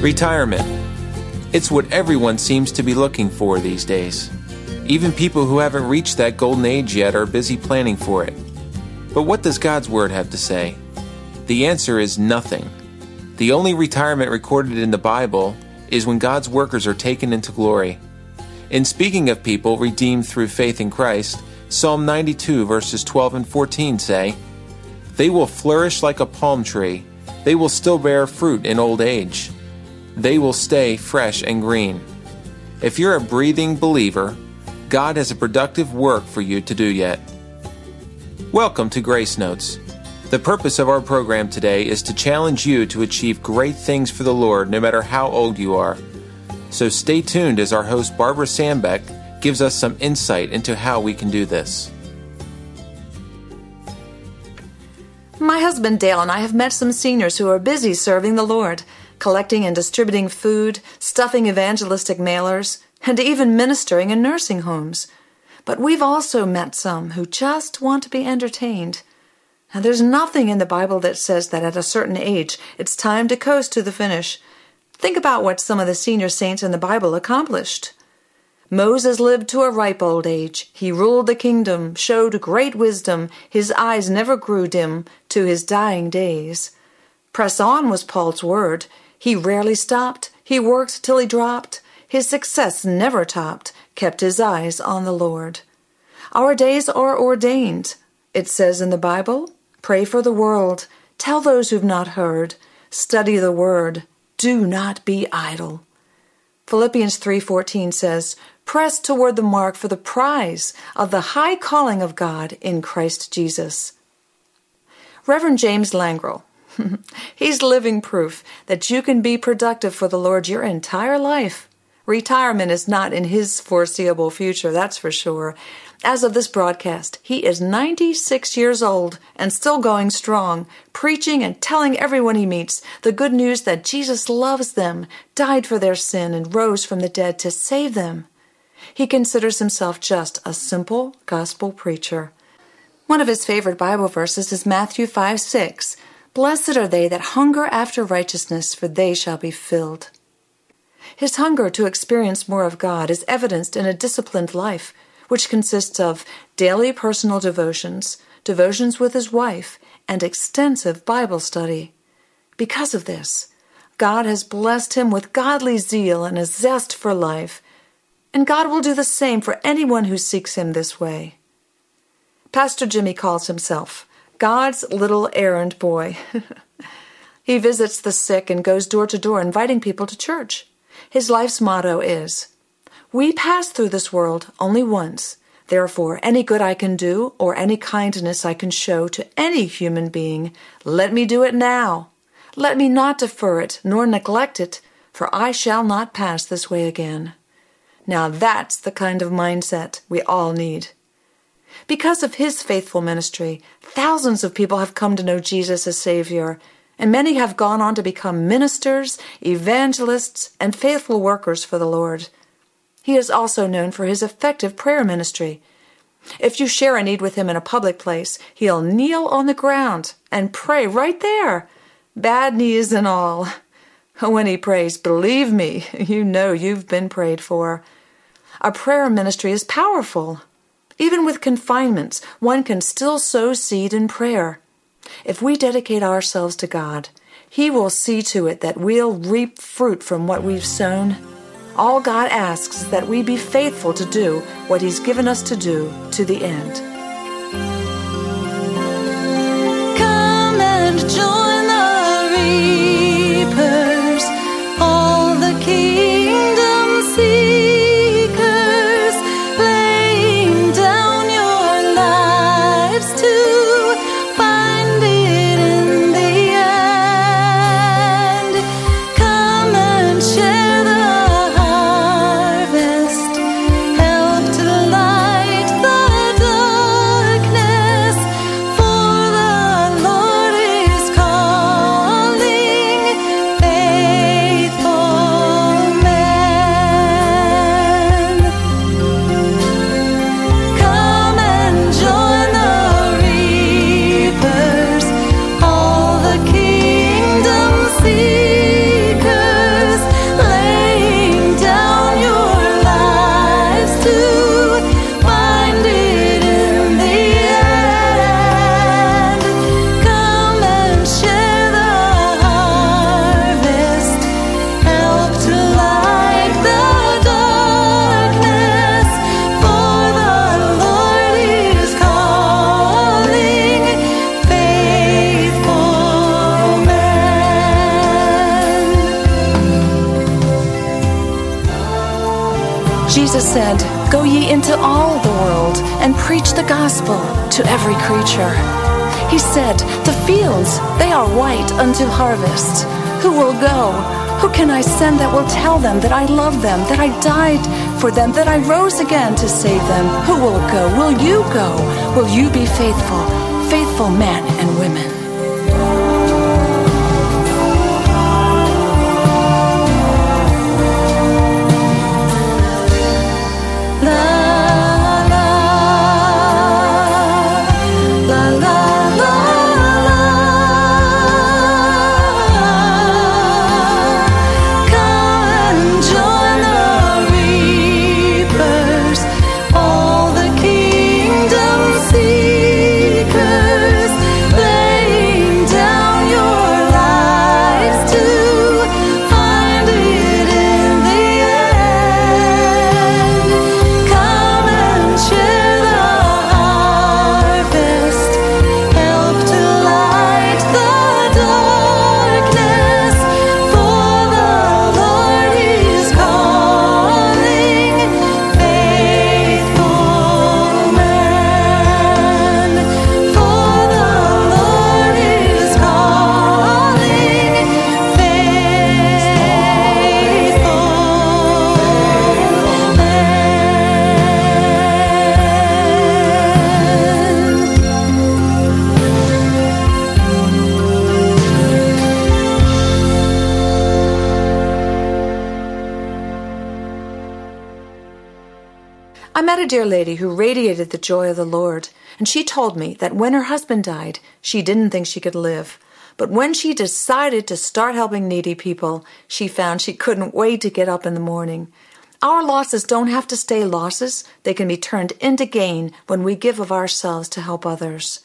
Retirement. It's what everyone seems to be looking for these days. Even people who haven't reached that golden age yet are busy planning for it. But what does God's Word have to say? The answer is nothing. The only retirement recorded in the Bible is when God's workers are taken into glory. In speaking of people redeemed through faith in Christ, Psalm 92 verses 12 and 14 say, They will flourish like a palm tree, they will still bear fruit in old age they will stay fresh and green. If you're a breathing believer, God has a productive work for you to do yet. Welcome to Grace Notes. The purpose of our program today is to challenge you to achieve great things for the Lord no matter how old you are. So stay tuned as our host Barbara Sandbeck gives us some insight into how we can do this. My husband Dale and I have met some seniors who are busy serving the Lord collecting and distributing food, stuffing evangelistic mailers, and even ministering in nursing homes. But we've also met some who just want to be entertained. And there's nothing in the Bible that says that at a certain age it's time to coast to the finish. Think about what some of the senior saints in the Bible accomplished. Moses lived to a ripe old age. He ruled the kingdom, showed great wisdom. His eyes never grew dim to his dying days. Press on was Paul's word. He rarely stopped. He worked till he dropped. His success never topped, kept his eyes on the Lord. Our days are ordained. It says in the Bible, pray for the world. Tell those who've not heard. Study the word. Do not be idle. Philippians 3:14 says, "Press toward the mark for the prize of the high calling of God in Christ Jesus." Reverend James Langrel He's living proof that you can be productive for the Lord your entire life. Retirement is not in his foreseeable future, that's for sure. As of this broadcast, he is 96 years old and still going strong, preaching and telling everyone he meets the good news that Jesus loves them, died for their sin, and rose from the dead to save them. He considers himself just a simple gospel preacher. One of his favorite Bible verses is Matthew 5 6. Blessed are they that hunger after righteousness, for they shall be filled. His hunger to experience more of God is evidenced in a disciplined life, which consists of daily personal devotions, devotions with his wife, and extensive Bible study. Because of this, God has blessed him with godly zeal and a zest for life, and God will do the same for anyone who seeks him this way. Pastor Jimmy calls himself God's little errand boy. he visits the sick and goes door to door inviting people to church. His life's motto is We pass through this world only once. Therefore, any good I can do or any kindness I can show to any human being, let me do it now. Let me not defer it nor neglect it, for I shall not pass this way again. Now that's the kind of mindset we all need. Because of his faithful ministry, thousands of people have come to know Jesus as Savior, and many have gone on to become ministers, evangelists, and faithful workers for the Lord. He is also known for his effective prayer ministry. If you share a need with him in a public place, he'll kneel on the ground and pray right there, bad knees and all. When he prays, believe me, you know you've been prayed for. A prayer ministry is powerful. Even with confinements, one can still sow seed in prayer. If we dedicate ourselves to God, He will see to it that we'll reap fruit from what we've sown. All God asks is that we be faithful to do what He's given us to do to the end. Said, Go ye into all the world and preach the gospel to every creature. He said, The fields, they are white unto harvest. Who will go? Who can I send that will tell them that I love them, that I died for them, that I rose again to save them? Who will go? Will you go? Will you be faithful, faithful men and women? Dear lady who radiated the joy of the Lord, and she told me that when her husband died, she didn't think she could live. But when she decided to start helping needy people, she found she couldn't wait to get up in the morning. Our losses don't have to stay losses, they can be turned into gain when we give of ourselves to help others.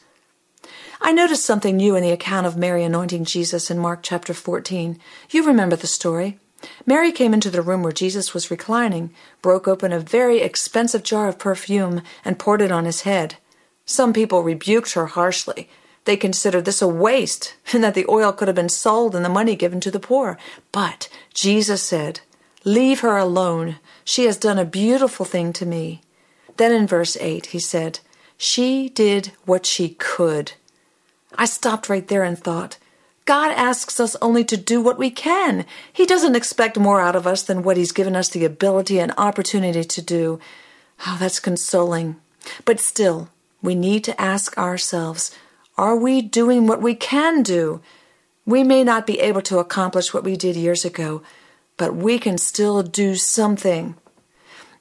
I noticed something new in the account of Mary anointing Jesus in Mark chapter 14. You remember the story. Mary came into the room where Jesus was reclining, broke open a very expensive jar of perfume, and poured it on his head. Some people rebuked her harshly. They considered this a waste, and that the oil could have been sold and the money given to the poor. But Jesus said, Leave her alone. She has done a beautiful thing to me. Then in verse 8, he said, She did what she could. I stopped right there and thought, God asks us only to do what we can. He doesn't expect more out of us than what He's given us the ability and opportunity to do. Oh, that's consoling. But still, we need to ask ourselves are we doing what we can do? We may not be able to accomplish what we did years ago, but we can still do something.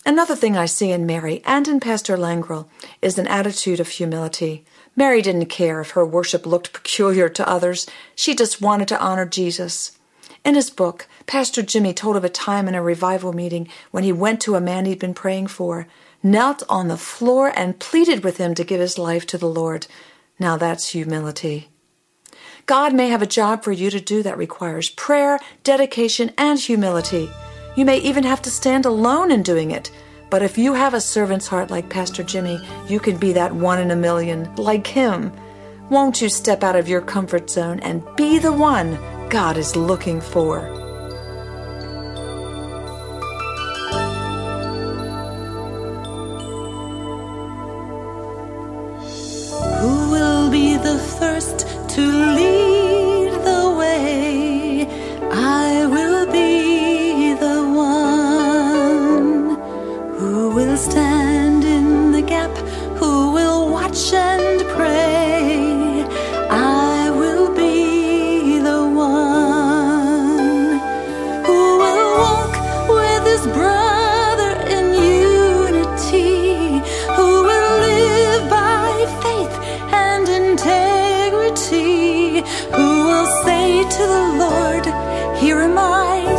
Another thing I see in Mary and in Pastor Langrell is an attitude of humility. Mary didn't care if her worship looked peculiar to others. She just wanted to honor Jesus. In his book, Pastor Jimmy told of a time in a revival meeting when he went to a man he'd been praying for, knelt on the floor, and pleaded with him to give his life to the Lord. Now that's humility. God may have a job for you to do that requires prayer, dedication, and humility. You may even have to stand alone in doing it. But if you have a servant's heart like Pastor Jimmy, you can be that one in a million, like him. Won't you step out of your comfort zone and be the one God is looking for? Who will be the first to lead to the Lord, Here am I,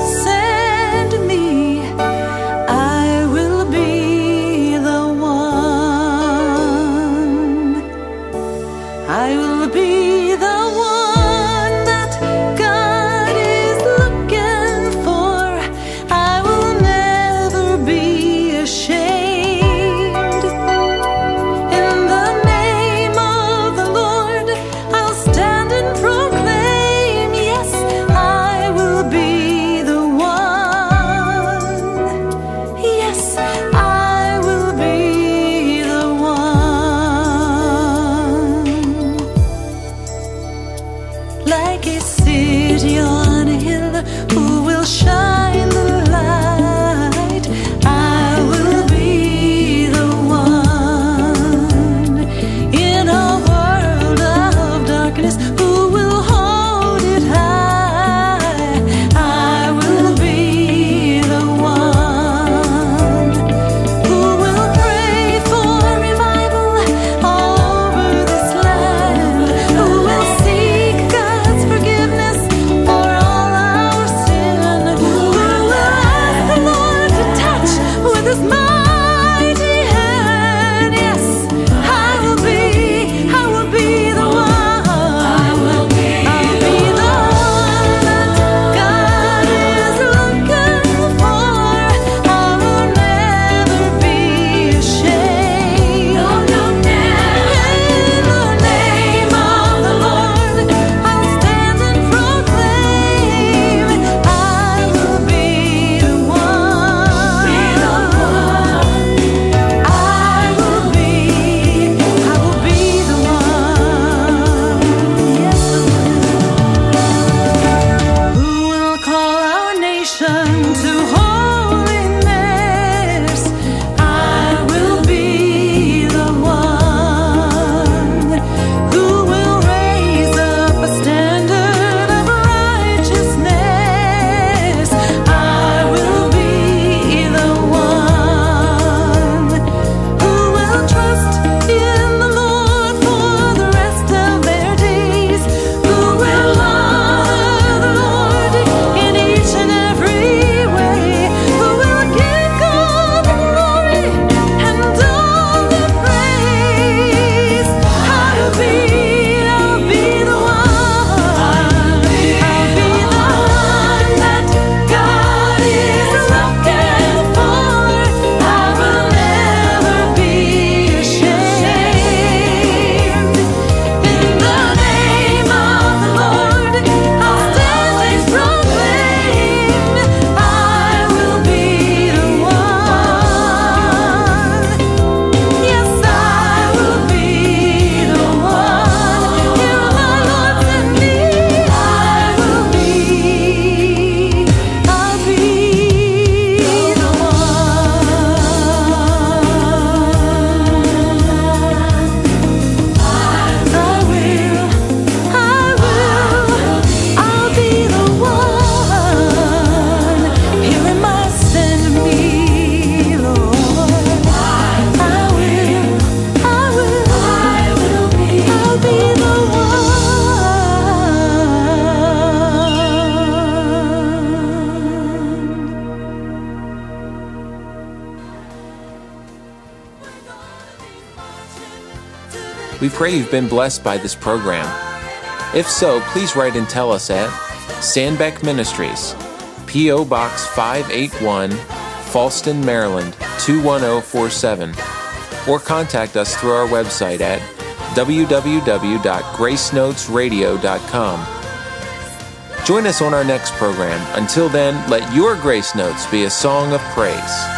pray you've been blessed by this program. If so, please write and tell us at Sandbeck Ministries, P.O. Box 581, Fallston, Maryland 21047, or contact us through our website at www.gracenotesradio.com. Join us on our next program. Until then, let your grace notes be a song of praise.